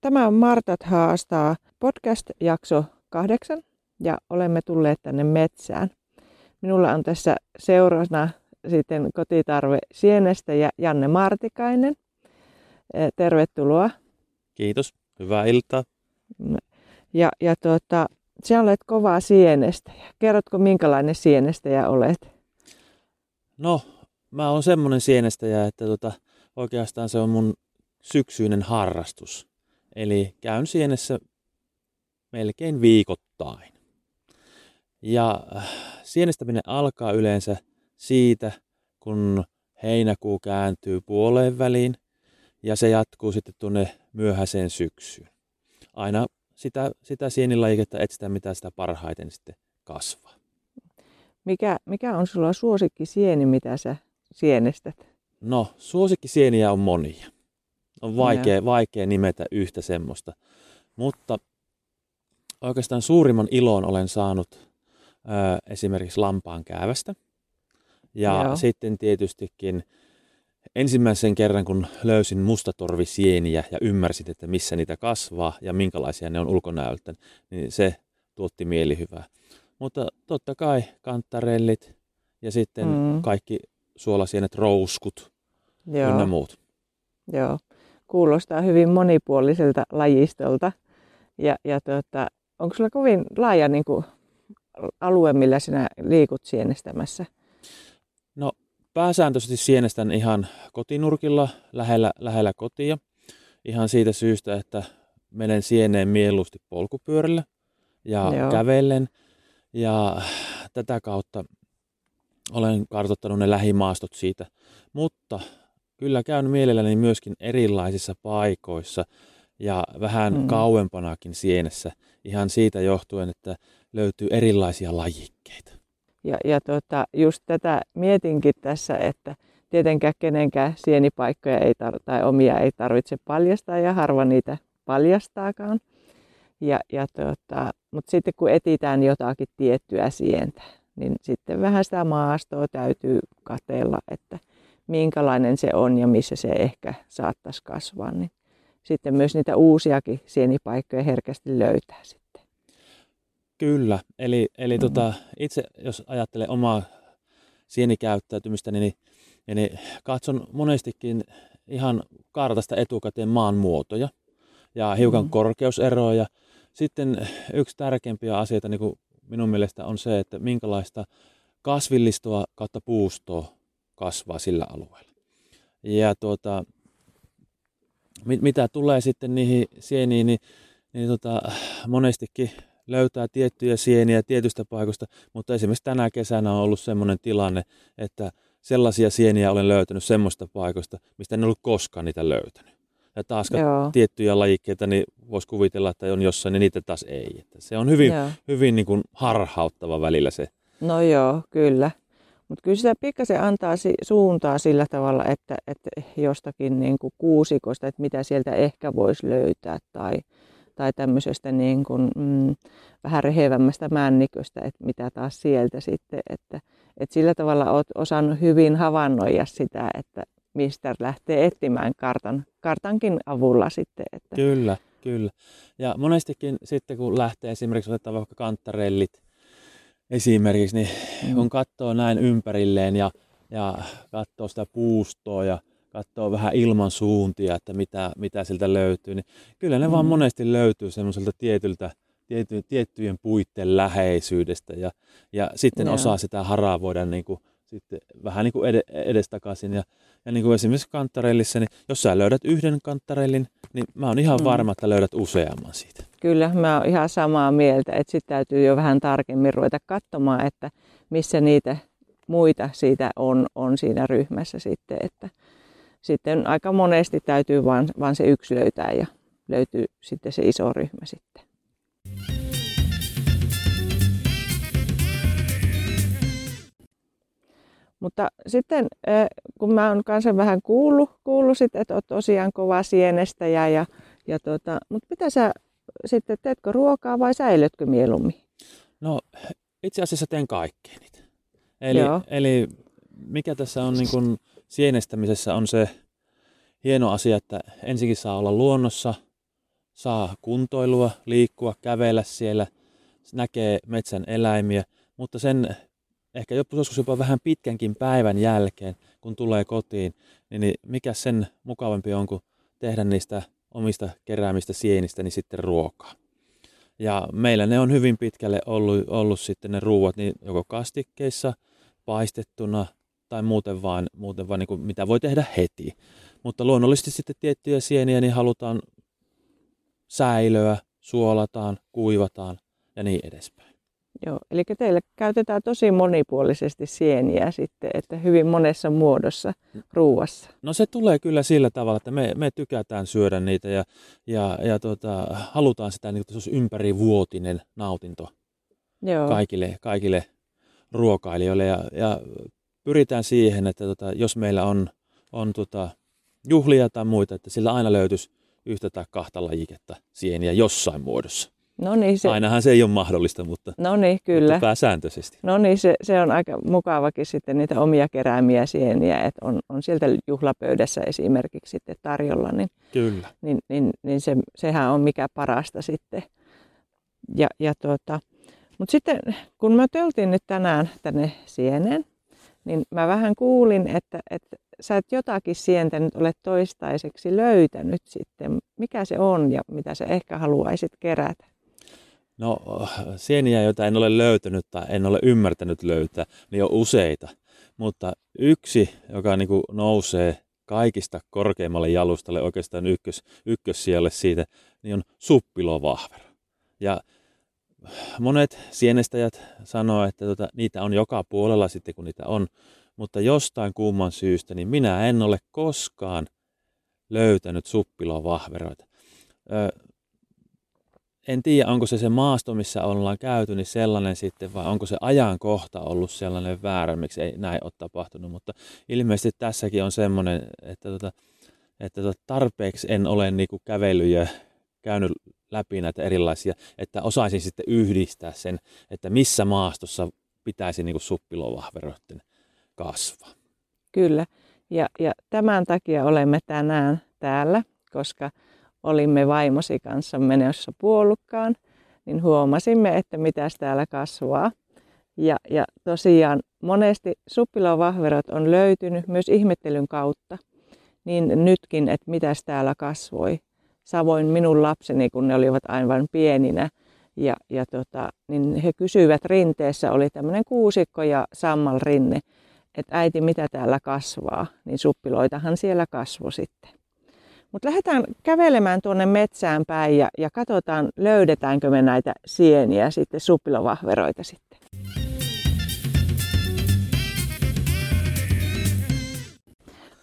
Tämä on Martat haastaa podcast-jakso kahdeksan ja olemme tulleet tänne metsään. Minulla on tässä seurana sitten kotitarve Sienestä ja Janne Martikainen. Eh, tervetuloa. Kiitos. Hyvää iltaa. Ja, ja tuota, sinä olet kova sienestä. Kerrotko, minkälainen sienestäjä olet? No, mä oon semmonen sienestäjä, että tota, oikeastaan se on mun syksyinen harrastus. Eli käyn sienessä melkein viikoittain. Ja äh, sienestäminen alkaa yleensä siitä, kun heinäkuu kääntyy puoleen väliin ja se jatkuu sitten tuonne myöhäiseen syksyyn. Aina sitä, sitä sienilajiketta etsitään, mitä sitä parhaiten sitten kasvaa. Mikä, mikä on sulla suosikki sieni, mitä sä sienestät? No, suosikkisieniä on monia. On vaikea, vaikea nimetä yhtä semmoista. Mutta oikeastaan suurimman ilon olen saanut ö, esimerkiksi lampaan käävästä. Ja Joo. sitten tietystikin ensimmäisen kerran, kun löysin mustatorvisieniä ja ymmärsin, että missä niitä kasvaa ja minkälaisia ne on ulkonäöltä, niin se tuotti mielihyvää. Mutta totta kai kantarellit ja sitten mm. kaikki suolasienet, rouskut Joo. ynnä muut. Joo kuulostaa hyvin monipuoliselta lajistolta. Ja, ja tuota, onko sulla kovin laaja niin kuin, alue, millä sinä liikut sienestämässä? No pääsääntöisesti sienestän ihan kotinurkilla lähellä, lähellä kotia. Ihan siitä syystä, että menen sieneen mieluusti polkupyörällä ja Joo. kävellen. Ja tätä kautta olen kartoittanut ne lähimaastot siitä. Mutta kyllä käyn mielelläni myöskin erilaisissa paikoissa ja vähän mm. kauempanakin sienessä ihan siitä johtuen, että löytyy erilaisia lajikkeita. Ja, ja tota, just tätä mietinkin tässä, että tietenkään kenenkään sienipaikkoja ei tar- tai omia ei tarvitse paljastaa ja harva niitä paljastaakaan. Ja, ja tota, Mutta sitten kun etitään jotakin tiettyä sientä, niin sitten vähän sitä maastoa täytyy katella, että minkälainen se on ja missä se ehkä saattaisi kasvaa, niin sitten myös niitä uusiakin sienipaikkoja herkästi löytää sitten. Kyllä, eli, eli mm. tota, itse jos ajattelee omaa sienikäyttäytymistä, niin, niin katson monestikin ihan kartasta etukäteen maan muotoja ja hiukan mm. korkeuseroja. Sitten yksi tärkeimpiä asioita niin kuin minun mielestä on se, että minkälaista kasvillistoa kautta puustoa kasvaa sillä alueella. Ja tuota, mit, mitä tulee sitten niihin sieniin, niin, niin tota, monestikin löytää tiettyjä sieniä tietystä paikoista, mutta esimerkiksi tänä kesänä on ollut sellainen tilanne, että sellaisia sieniä olen löytänyt semmoista paikoista, mistä en ollut koskaan niitä löytänyt. Ja taas Joo. tiettyjä lajikkeita, niin voisi kuvitella, että on jossain, niin niitä taas ei. Että se on hyvin, hyvin niin kuin harhauttava välillä se. No joo, kyllä. Mutta kyllä sitä pikkasen antaa suuntaa sillä tavalla, että, että jostakin niin kuin kuusikosta, että mitä sieltä ehkä voisi löytää tai, tai tämmöisestä niin kuin, mm, vähän rehevämmästä männiköstä, että mitä taas sieltä sitten. Että, että sillä tavalla olet osannut hyvin havainnoida sitä, että mistä lähtee etsimään kartan, kartankin avulla sitten. Että... Kyllä, kyllä. Ja monestikin sitten kun lähtee esimerkiksi otetaan vaikka kantarellit, esimerkiksi, niin mm. kun katsoo näin ympärilleen ja, ja katsoo sitä puustoa ja katsoo vähän ilman suuntia, että mitä, mitä sieltä löytyy, niin kyllä ne mm. vaan monesti löytyy semmoiselta tietyltä, tiety, tiettyjen puitten läheisyydestä ja, ja sitten yeah. osaa sitä haravoida niin kuin, sitten vähän niin kuin edestakaisin. Ja, ja niin kuin esimerkiksi kantarellissa, niin jos sä löydät yhden kantarellin, niin mä oon ihan mm. varma, että löydät useamman siitä. Kyllä, mä oon ihan samaa mieltä, että sitten täytyy jo vähän tarkemmin ruveta katsomaan, että missä niitä muita siitä on, on siinä ryhmässä sitten, että sitten aika monesti täytyy vaan, vaan se yksi löytää ja löytyy sitten se iso ryhmä sitten. Mutta sitten kun mä oon kanssa vähän kuullut, kuullut sit, että oot tosiaan kova sienestäjä ja, ja tota, mutta mitä sä sitten, teetkö ruokaa vai säilytkö mieluummin? No itse asiassa teen kaikkeen niitä. Eli, eli mikä tässä on niin kun sienestämisessä on se hieno asia, että ensinnäkin saa olla luonnossa, saa kuntoilua, liikkua, kävellä siellä, näkee metsän eläimiä, mutta sen ehkä joskus jopa vähän pitkänkin päivän jälkeen, kun tulee kotiin, niin mikä sen mukavampi on kuin tehdä niistä omista keräämistä sienistä niin sitten ruokaa. Ja meillä ne on hyvin pitkälle ollut, ollut sitten ne ruuat niin joko kastikkeissa, paistettuna tai muuten vaan, muuten vaan niin kuin mitä voi tehdä heti. Mutta luonnollisesti sitten tiettyjä sieniä niin halutaan säilöä, suolataan, kuivataan ja niin edespäin. Joo, eli teille käytetään tosi monipuolisesti sieniä sitten, että hyvin monessa muodossa ruuassa. No se tulee kyllä sillä tavalla, että me, me tykätään syödä niitä ja, ja, ja tuota, halutaan sitä, niin, että se olisi ympärivuotinen nautinto Joo. Kaikille, kaikille ruokailijoille ja, ja pyritään siihen, että tota, jos meillä on, on tota, juhlia tai muita, että sillä aina löytyisi yhtä tai kahta lajiketta sieniä jossain muodossa. No niin, se... Ainahan se ei ole mahdollista, mutta, no niin, kyllä. mutta pääsääntöisesti. No niin, se, se on aika mukavakin sitten niitä omia keräämiä sieniä, että on, on sieltä juhlapöydässä esimerkiksi sitten tarjolla, niin, kyllä. niin, niin, niin se, sehän on mikä parasta sitten. Ja, ja tuota, mutta sitten kun mä töltin nyt tänään tänne sieneen, niin mä vähän kuulin, että, että sä et jotakin sientä nyt ole toistaiseksi löytänyt sitten. Mikä se on ja mitä sä ehkä haluaisit kerätä? No sieniä, joita en ole löytänyt tai en ole ymmärtänyt löytää, niin on useita. Mutta yksi, joka niin kuin nousee kaikista korkeimmalle jalustalle, oikeastaan ykkös, ykkössijalle siitä, niin on suppilovahvero. Ja monet sienestäjät sanoo, että tota, niitä on joka puolella sitten, kun niitä on. Mutta jostain kumman syystä, niin minä en ole koskaan löytänyt suppilovahveroita en tiedä, onko se se maasto, missä ollaan käyty, niin sellainen sitten, vai onko se ajankohta ollut sellainen väärä, miksi ei näin ole tapahtunut. Mutta ilmeisesti tässäkin on semmoinen, että, tota, että tota, tarpeeksi en ole niinku kävellyt ja käynyt läpi näitä erilaisia, että osaisin sitten yhdistää sen, että missä maastossa pitäisi niinku suppilovahveroiden kasvaa. Kyllä, ja, ja tämän takia olemme tänään täällä, koska olimme vaimosi kanssa menossa puolukkaan, niin huomasimme, että mitä täällä kasvaa. Ja, ja tosiaan monesti suppilovahverot on löytynyt myös ihmettelyn kautta, niin nytkin, että mitä täällä kasvoi. Savoin minun lapseni, kun ne olivat aivan pieninä, ja, ja tota, niin he kysyivät rinteessä, oli tämmöinen kuusikko ja sammalrinne, että äiti, mitä täällä kasvaa, niin suppiloitahan siellä kasvoi sitten. Mutta lähdetään kävelemään tuonne metsään päin ja, ja katsotaan, löydetäänkö me näitä sieniä sitten, suppilovahveroita sitten.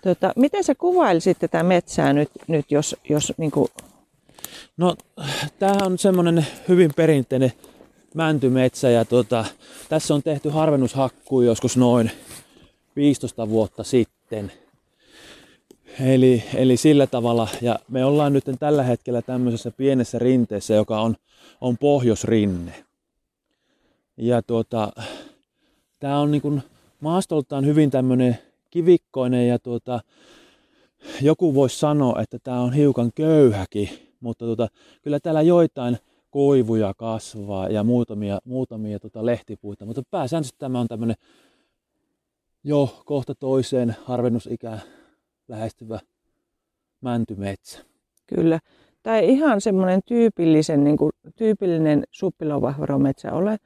Tota, miten sä kuvailisit tätä metsää nyt, nyt jos, jos niin kuin... No, tämähän on semmoinen hyvin perinteinen mäntymetsä ja tota, tässä on tehty harvennushakkuu joskus noin 15 vuotta sitten. Eli, eli sillä tavalla, ja me ollaan nyt tällä hetkellä tämmöisessä pienessä rinteessä, joka on, on pohjoisrinne. Ja tuota, tämä on niin maastoltaan hyvin tämmöinen kivikkoinen ja tuota, joku voisi sanoa, että tämä on hiukan köyhäkin, mutta tuota, kyllä täällä joitain koivuja kasvaa ja muutamia, muutamia tuota lehtipuita, mutta pääsääntöisesti tämä on tämmöinen jo kohta toiseen harvennusikään lähestyvä mäntymetsä. Kyllä. Tai ihan semmoinen tyypillisen, niin kuin, tyypillinen suppilovahvarometsä ole,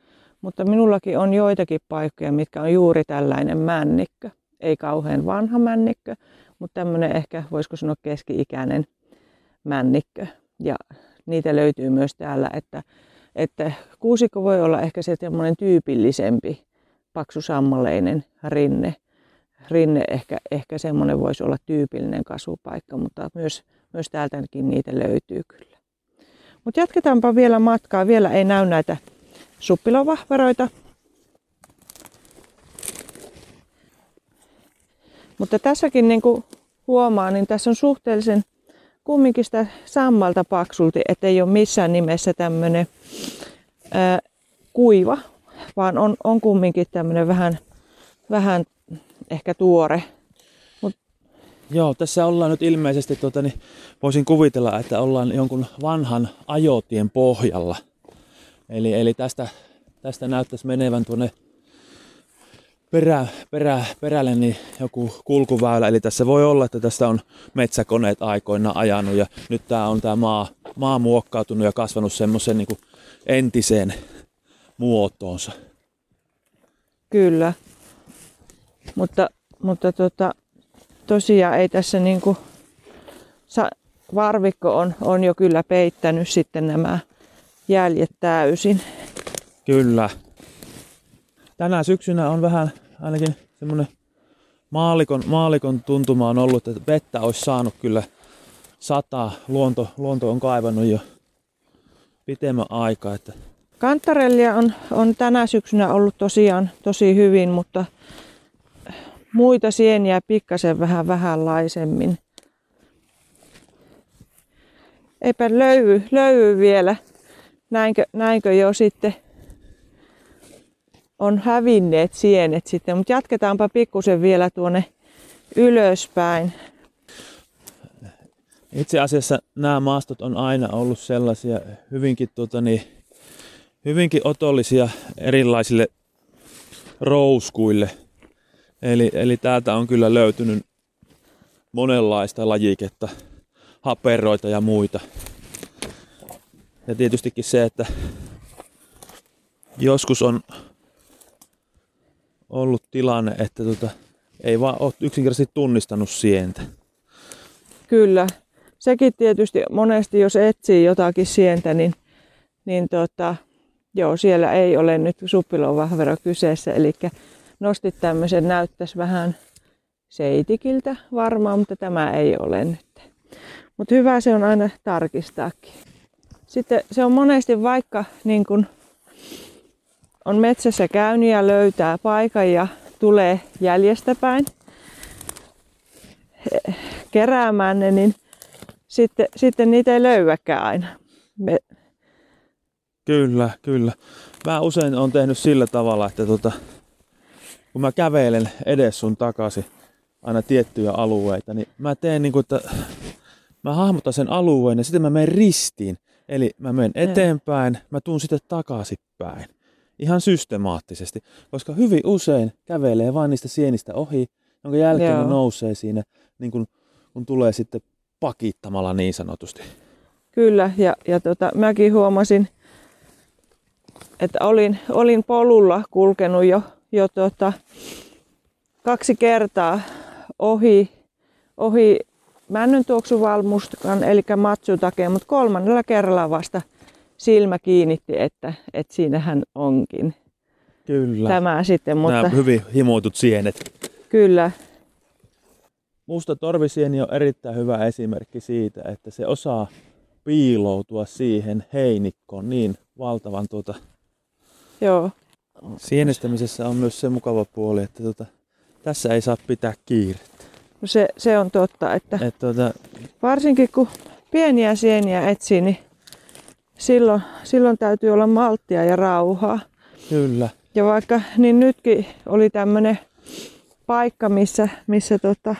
mutta minullakin on joitakin paikkoja, mitkä on juuri tällainen männikkö. Ei kauhean vanha männikkö, mutta tämmöinen ehkä, voisiko sanoa keski-ikäinen männikkö. Ja niitä löytyy myös täällä, että, että kuusikko voi olla ehkä se tyypillisempi paksu sammaleinen rinne rinne ehkä, ehkä semmoinen voisi olla tyypillinen kasvupaikka, mutta myös, myös täältäkin niitä löytyy kyllä. Mutta jatketaanpa vielä matkaa. Vielä ei näy näitä suppilovahveroita. Mutta tässäkin niin kuin huomaa, niin tässä on suhteellisen kumminkin sitä sammalta paksulti, ettei ole missään nimessä tämmöinen kuiva, vaan on, on kumminkin tämmöinen vähän, vähän ehkä tuore. Mut... Joo, tässä ollaan nyt ilmeisesti, tuota, niin voisin kuvitella, että ollaan jonkun vanhan ajotien pohjalla. Eli, eli tästä, tästä näyttäisi menevän tuonne perä, perä, perälle niin joku kulkuväylä. Eli tässä voi olla, että tästä on metsäkoneet aikoina ajanut ja nyt tämä on tämä maa, maa muokkautunut ja kasvanut semmoisen niin entiseen muotoonsa. Kyllä. Mutta, mutta tota, tosiaan ei tässä niin kuin, varvikko on, on jo kyllä peittänyt sitten nämä jäljet täysin. Kyllä. Tänä syksynä on vähän ainakin semmoinen maalikon, maalikon tuntuma on ollut, että vettä olisi saanut kyllä sataa. Luonto, luonto on kaivannut jo pitemmän aikaa. Että... Kantarellia on, on tänä syksynä ollut tosiaan tosi hyvin, mutta muita sieniä pikkasen vähän vähänlaisemmin. Eipä löydy, löydy vielä. Näinkö, näinkö jo sitten on hävinneet sienet sitten, mutta jatketaanpa pikkusen vielä tuonne ylöspäin. Itse asiassa nämä maastot on aina ollut sellaisia hyvinkin, tuota, niin, hyvinkin otollisia erilaisille rouskuille. Eli, eli täältä on kyllä löytynyt monenlaista lajiketta, haperoita ja muita. Ja tietystikin se, että joskus on ollut tilanne, että tota, ei vaan ole yksinkertaisesti tunnistanut sientä. Kyllä. Sekin tietysti monesti, jos etsii jotakin sientä, niin, niin tota, joo, siellä ei ole nyt suppilovahvero kyseessä. Eli nostit tämmöisen, näyttäisi vähän seitikiltä varmaan, mutta tämä ei ole nyt. Mutta hyvä se on aina tarkistaakin. Sitten se on monesti vaikka niin kun on metsässä käynyt ja löytää paikan ja tulee jäljestä päin keräämään ne, niin sitten, sitten niitä ei löyäkään aina. Me... Kyllä, kyllä. Mä usein on tehnyt sillä tavalla, että tota, kun mä kävelen edes sun takaisin aina tiettyjä alueita, niin mä teen niin kuin, että mä hahmotan sen alueen ja sitten mä menen ristiin. Eli mä menen eteenpäin, mä tuun sitten takaisinpäin ihan systemaattisesti, koska hyvin usein kävelee vain niistä sienistä ohi, jonka jälkeen Joo. ne nousee siinä, niin kun, kun tulee sitten pakittamalla niin sanotusti. Kyllä, ja, ja tota, mäkin huomasin, että olin, olin polulla kulkenut jo, jo tota, kaksi kertaa ohi, ohi männyn tuoksuvalmuskan, eli matsutakeen, mutta kolmannella kerralla vasta silmä kiinnitti, että, että siinähän onkin. Kyllä. Tämä sitten, mutta... Nämä hyvin himoitut sienet. Kyllä. Musta torvisieni on erittäin hyvä esimerkki siitä, että se osaa piiloutua siihen heinikkoon niin valtavan tuota... Joo. Sienestämisessä on myös se mukava puoli, että tuota, tässä ei saa pitää kiirettä. No se, se on totta, että Et tuota... varsinkin kun pieniä sieniä etsii, niin silloin, silloin täytyy olla malttia ja rauhaa. Kyllä. Ja vaikka niin nytkin oli tämmöinen paikka, missä, missä tota,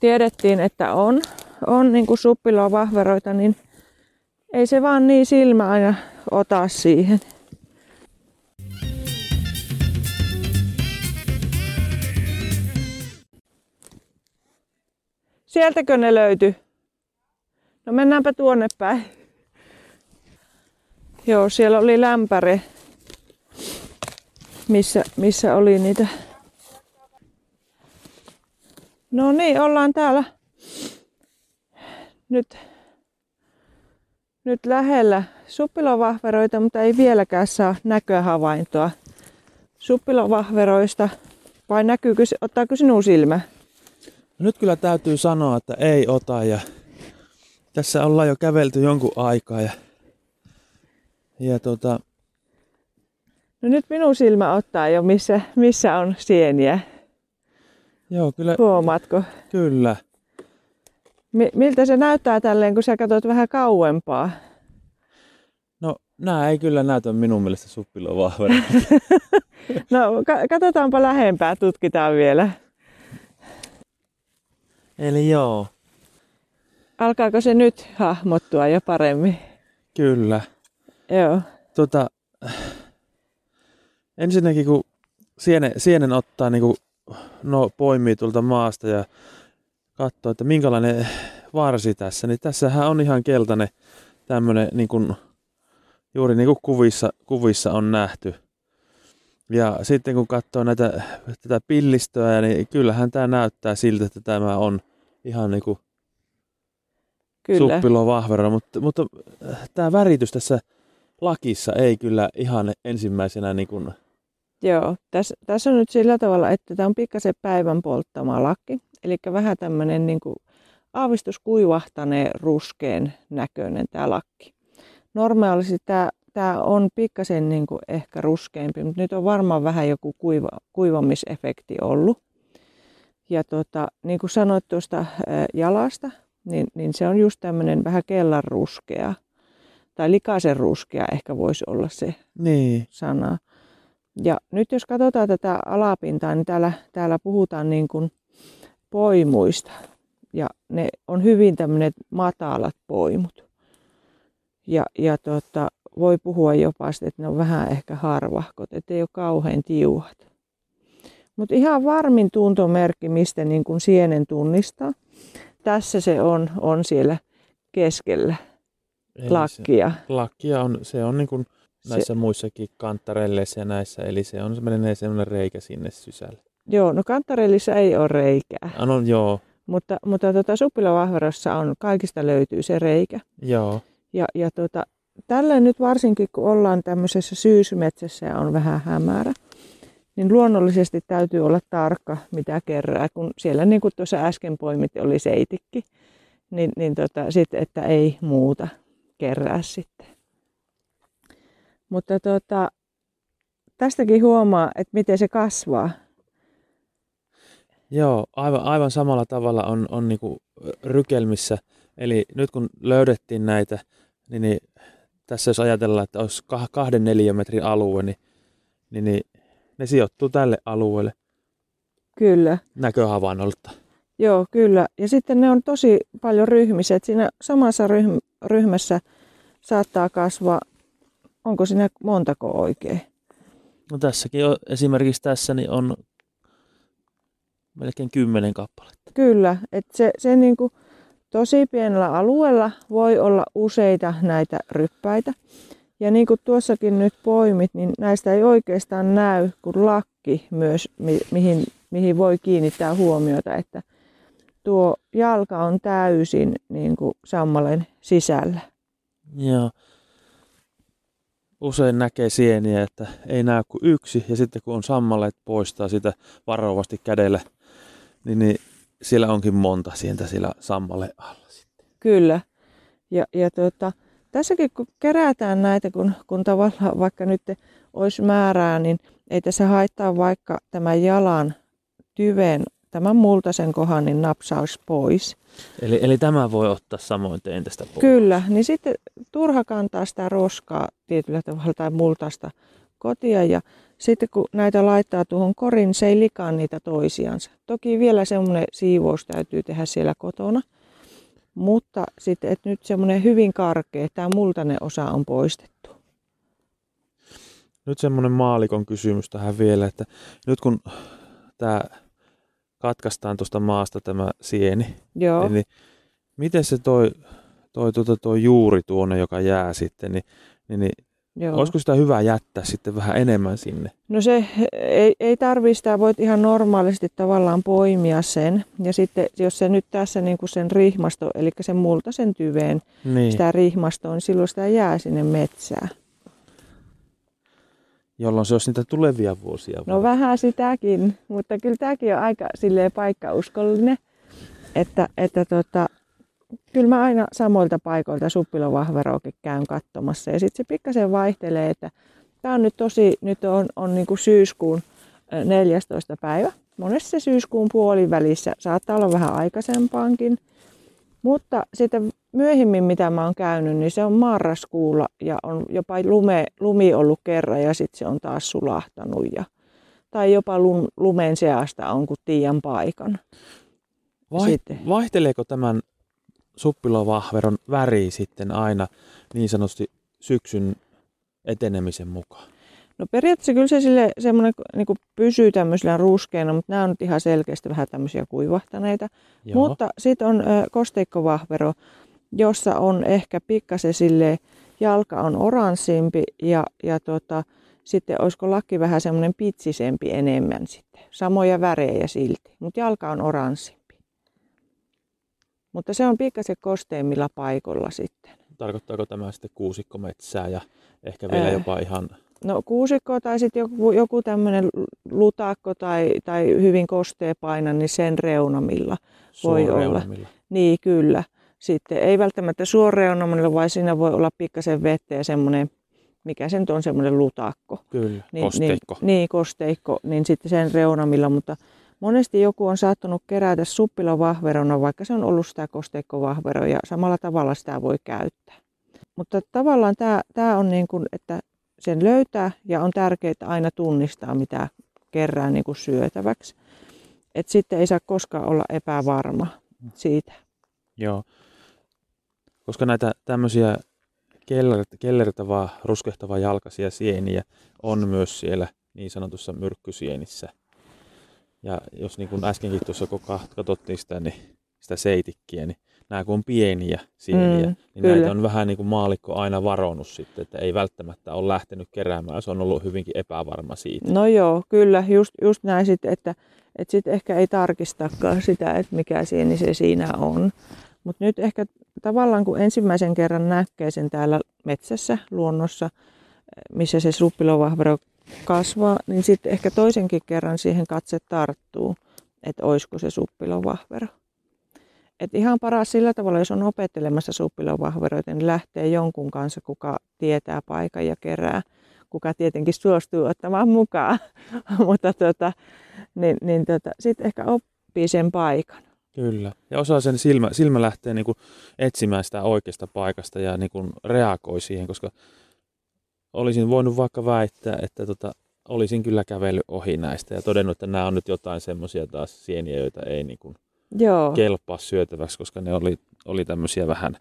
tiedettiin, että on, on niin kuin suppiloa vahveroita, niin ei se vaan niin silmä aina ota siihen. Sieltäkö ne löytyi? No mennäänpä tuonne päin. Joo, siellä oli lämpäre, missä, missä oli niitä. No niin, ollaan täällä nyt, nyt lähellä suppilovahveroita, mutta ei vieläkään saa näköhavaintoa suppilovahveroista. Vai näkyykö, ottaako sinun silmä? No nyt kyllä täytyy sanoa, että ei ota ja tässä ollaan jo kävelty jonkun aikaa ja ja tota... No nyt minun silmä ottaa jo, missä, missä on sieniä. Joo, kyllä, Huomaatko? kyllä. Mi- miltä se näyttää tälleen, kun sä katsot vähän kauempaa? No, nämä ei kyllä näytä minun mielestä suppilovahvera. No, ka- katsotaanpa lähempää, tutkitaan vielä. Eli joo, Alkaako se nyt hahmottua jo paremmin? kyllä. Joo. Tota, ensinnäkin kun sienen, sienen ottaa niin kuin, no, poimii tuolta maasta ja katsoo, että minkälainen varsi tässä, niin tässähän on ihan keltainen tämmöinen niin kuin, juuri niin kuin kuvissa, kuvissa on nähty. Ja sitten kun katsoo näitä, tätä pillistöä, niin kyllähän tämä näyttää siltä, että tämä on ihan niin kuin Kyllä. suppilo vahvera, mutta, mutta äh, tämä väritys tässä lakissa ei kyllä ihan ensimmäisenä niin kuin, Joo, tässä, tässä on nyt sillä tavalla, että tämä on pikkasen päivän polttama lakki. Eli vähän tämmöinen niin kuin aavistus kuivahtaneen ruskeen näköinen tämä lakki. Normaalisti tämä, tämä on pikkasen niin kuin ehkä ruskeampi, mutta nyt on varmaan vähän joku kuiva, kuivamisefekti ollut. Ja tota, niin kuin sanoit tuosta ää, jalasta, niin, niin se on just tämmöinen vähän kellanruskea. Tai likaisen ruskea ehkä voisi olla se niin, sana. Ja nyt jos katsotaan tätä alapintaa, niin täällä, täällä puhutaan niin kuin poimuista. Ja ne on hyvin tämmöiset matalat poimut. Ja, ja tota, voi puhua jopa sitten, että ne on vähän ehkä harvahkot, ettei ole kauhean tiuhat. Mutta ihan varmin tuntomerkki, mistä niin kuin sienen tunnistaa. Tässä se on, on siellä keskellä ei se- lakkia. lakkia on, se on niin kuin näissä muissakin kantarelleissa ja näissä, eli se on menee semmoinen reikä sinne sisälle. Joo, no kantarellissa ei ole reikää. Ah, No joo, Mutta, mutta tota, suppilavahverossa on, kaikista löytyy se reikä. joo, Ja, ja tota, tällä nyt varsinkin, kun ollaan tämmöisessä syysmetsässä ja on vähän hämärä, niin luonnollisesti täytyy olla tarkka, mitä kerää. Kun siellä, niin kuin tuossa äsken poimit, oli seitikki, niin, niin tota, sit, että ei muuta kerää sitten. Mutta tota, tästäkin huomaa, että miten se kasvaa. joo, aivan, aivan samalla tavalla on, on niin kuin rykelmissä. Eli nyt kun löydettiin näitä, niin, niin tässä jos ajatellaan, että olisi kah- kahden neljän metrin alue, niin, niin, niin ne sijoittuu tälle alueelle Kyllä. näköhavainnolta. Joo, kyllä. Ja sitten ne on tosi paljon ryhmissä. Et siinä samassa ryhm- ryhmässä saattaa kasvaa, onko siinä montako oikein? No tässäkin on, esimerkiksi tässä niin on melkein kymmenen kappaletta. Kyllä, että se, se niinku tosi pienellä alueella voi olla useita näitä ryppäitä. Ja niin kuin tuossakin nyt poimit, niin näistä ei oikeastaan näy kuin lakki myös, mi- mihin, mihin voi kiinnittää huomiota, että tuo jalka on täysin niin kuin sammalen sisällä. Joo. Usein näkee sieniä, että ei näy kuin yksi, ja sitten kun on sammaleet poistaa sitä varovasti kädellä, niin, niin siellä onkin monta sientä siellä sammaleen alla. sitten. Kyllä. Ja, ja tuota, tässäkin kun kerätään näitä, kun, kun tavallaan vaikka nyt olisi määrää, niin ei tässä haittaa vaikka tämän jalan tyven, tämän multaisen kohan, niin napsaus pois. Eli, eli tämä voi ottaa samoin tein tästä pois. Kyllä, niin sitten turha kantaa sitä roskaa tietyllä tavalla tai multaista kotia ja sitten kun näitä laittaa tuohon korin, se ei likaa niitä toisiansa. Toki vielä semmoinen siivous täytyy tehdä siellä kotona, mutta sitten, että nyt semmoinen hyvin karkea, tämä multainen osa on poistettu. Nyt semmoinen maalikon kysymys tähän vielä, että nyt kun tämä katkaistaan tuosta maasta tämä sieni, Joo, Eli miten se toi, toi, toi, toi juuri tuonne, joka jää sitten, niin, niin, niin joo. olisiko sitä hyvä jättää sitten vähän enemmän sinne? No se ei, ei tarvii sitä, voit ihan normaalisti tavallaan poimia sen. Ja sitten jos se nyt tässä niin kuin sen rihmasto, eli sen multaisen tyveen, Niin, sitä rihmastoa, niin silloin sitä jää sinne metsään. jolloin se olisi niitä tulevia vuosia. No vähän sitäkin, mutta kyllä tämäkin on aika silleen paikkauskollinen, että, että tota, kyllä mä aina samoilta paikoilta suppilovahveroakin käyn katsomassa. Ja sitten se pikkasen vaihtelee, että tämä on nyt tosi, nyt on, on niin kuin syyskuun ö, 14. päivä. monessa syyskuun puolivälissä, saattaa olla vähän aikaisempaankin. Mutta sitten myöhemmin, mitä mä oon käynyt, niin se on marraskuulla ja on jopa lume, lumi ollut kerran ja sitten se on taas sulahtanut. Ja, tai jopa lum, lumen seasta on kuin tiiän paikan. Vai, vaihteleeko tämän suppilovahveron väri sitten aina niin sanotusti syksyn etenemisen mukaan? No periaatteessa kyllä se sille, semmoinen niin pysyy tämmöisellä ruskeana, mutta nämä on nyt ihan selkeästi vähän tämmöisiä kuivahtaneita. Joo. Mutta sitten on ö, kosteikkovahvero, jossa on ehkä pikkasen sille jalka on oranssimpi ja, ja tota, sitten olisiko lakki vähän semmoinen pitsisempi enemmän sitten. Samoja värejä silti, mutta jalka on oranssimpi. Mutta se on pikkasen kosteimmilla paikoilla sitten. Tarkoittaako tämä sitten kuusikkometsää ja ehkä vielä Ää. jopa ihan No kuusikko tai sitten joku, joku tämmöinen lutakko tai, tai hyvin kostea paina, niin sen reunamilla voi olla. Niin, kyllä. Sitten ei välttämättä suoreunamilla, vaan siinä voi olla pikkasen vettä ja semmoinen, mikä se nyt on, semmoinen lutakko. Kyllä, niin, kosteikko. Niin, niin, kosteikko, niin sitten sen reunamilla, mutta monesti joku on saattanut kerätä suppilovahverona, vaikka se on ollut sitä kosteikkovahveroa ja samalla tavalla sitä voi käyttää. Mutta tavallaan tämä, tämä on niin kuin, että sen löytää ja on tärkeää aina tunnistaa, mitä kerää niin kuin syötäväksi. Et sitten ei saa koskaan olla epävarma siitä. Joo, koska näitä tämmöisiä kellertävää, ruskehtavaa jalkaisia sieniä on myös siellä niin sanotussa myrkkysienissä. Ja jos niin kuin äskenkin tuossa kun katsottiin sitä, niin sitä seitikkiä, niin nämä kun on pieniä sieniä, mm, niin kyllä. näitä on vähän niin kuin maalikko aina varonut sitten, että ei välttämättä ole lähtenyt keräämään. Se on ollut hyvinkin epävarma siitä. No joo, kyllä, just, just näin sitten, että, että sitten ehkä ei tarkistakaan sitä, että mikä sieni se siinä on. Mutta nyt ehkä tavallaan kun ensimmäisen kerran näkee sen täällä metsässä, luonnossa, missä se suppilovahvero kasvaa, niin sitten ehkä toisenkin kerran siihen katse tarttuu, että olisiko se suppilovahvero. Et ihan paras sillä tavalla, jos on opettelemassa suppilovahveroita, niin lähtee jonkun kanssa, kuka tietää paikan ja kerää, kuka tietenkin suostuu ottamaan mukaan. Mutta tota, niin, niin tota, sitten ehkä oppii sen paikan. Kyllä. Ja osaa sen silmä, silmä lähtee niin etsimään sitä oikeasta paikasta ja niin reagoi siihen, koska olisin voinut vaikka väittää, että tota, olisin kyllä kävellyt ohi näistä ja todennut, että nämä on nyt jotain semmoisia taas sieniä, joita ei niin kuin Joo. kelpaa syötäväksi, koska ne oli, oli tämmöisiä vähän,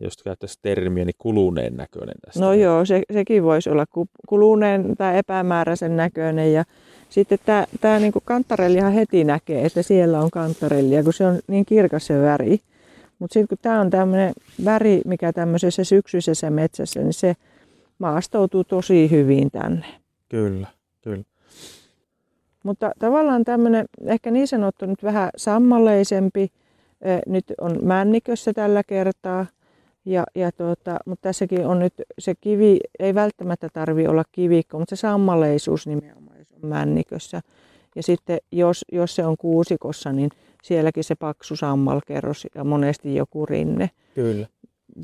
jos käyttäisi termiä, niin kuluneen näköinen tästä. No joo, se, sekin voisi olla kuluneen tai epämääräisen näköinen. Ja sitten tämä, tämä niin kantarellihan heti näkee, että siellä on kantarellia, kun se on niin kirkas se väri. Mutta sitten kun tämä on tämmöinen väri, mikä tämmöisessä syksyisessä metsässä, niin se maastoutuu tosi hyvin tänne. Kyllä, kyllä. Mutta tavallaan tämmöinen ehkä niin sanottu nyt vähän sammalleisempi, nyt on männikössä tällä kertaa. Ja, ja tuota, mutta tässäkin on nyt se kivi, ei välttämättä tarvi olla kivikko, mutta se sammalleisuus nimenomaan, jos on männikössä. Ja sitten jos, jos se on kuusikossa, niin sielläkin se paksu sammalkerros ja monesti joku rinne. Kyllä.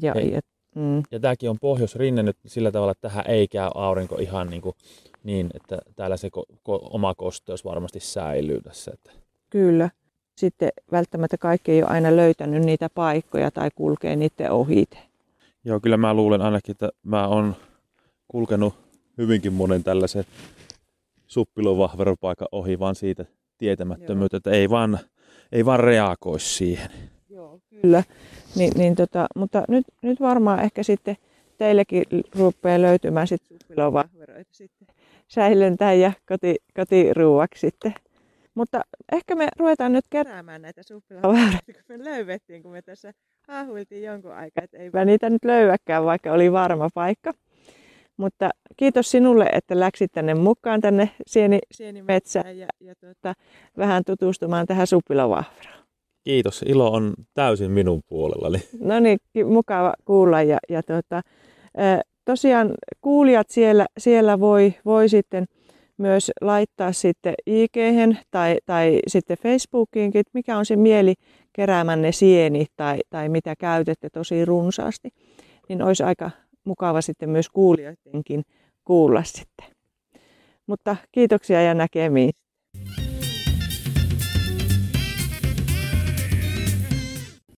Ja, ja, mm. ja tämäkin on pohjoisrinne nyt sillä tavalla, että tähän ei käy aurinko ihan niin kuin niin, että täällä se ko- ko- oma kosteus varmasti säilyy tässä. Että. Kyllä. Sitten välttämättä kaikki ei ole aina löytänyt niitä paikkoja tai kulkee niiden ohite. Joo, kyllä mä luulen ainakin, että mä oon kulkenut hyvinkin monen tällaisen suppilovahveropaikan ohi vaan siitä tietämättömyyttä, että ei vaan, ei vaan reagoi siihen. Joo, kyllä. Ni, niin tota, mutta nyt, nyt varmaan ehkä sitten teillekin rupeaa löytymään sitten suppilovahveroita sitten säilyntää ja koti, kotiruuaksi sitten. Mutta ehkä me ruvetaan nyt keräämään näitä suppilavaareita, kun me löydettiin, kun me tässä haahuiltiin jonkun aikaa, että eipä niitä nyt löyäkään, vaikka oli varma paikka. Mutta kiitos sinulle, että läksit tänne mukaan tänne sieni, sienimetsään ja, ja tuota, vähän tutustumaan tähän suppilovahveroon. Kiitos, ilo on täysin minun puolellani. No niin, mukava kuulla ja, ja tuota, tosiaan kuulijat siellä, siellä voi, voi sitten myös laittaa sitten ig tai, tai sitten Facebookiinkin, että mikä on se mieli keräämänne sieni tai, tai mitä käytätte tosi runsaasti. Niin olisi aika mukava sitten myös kuulijoidenkin kuulla sitten. Mutta kiitoksia ja näkemiin.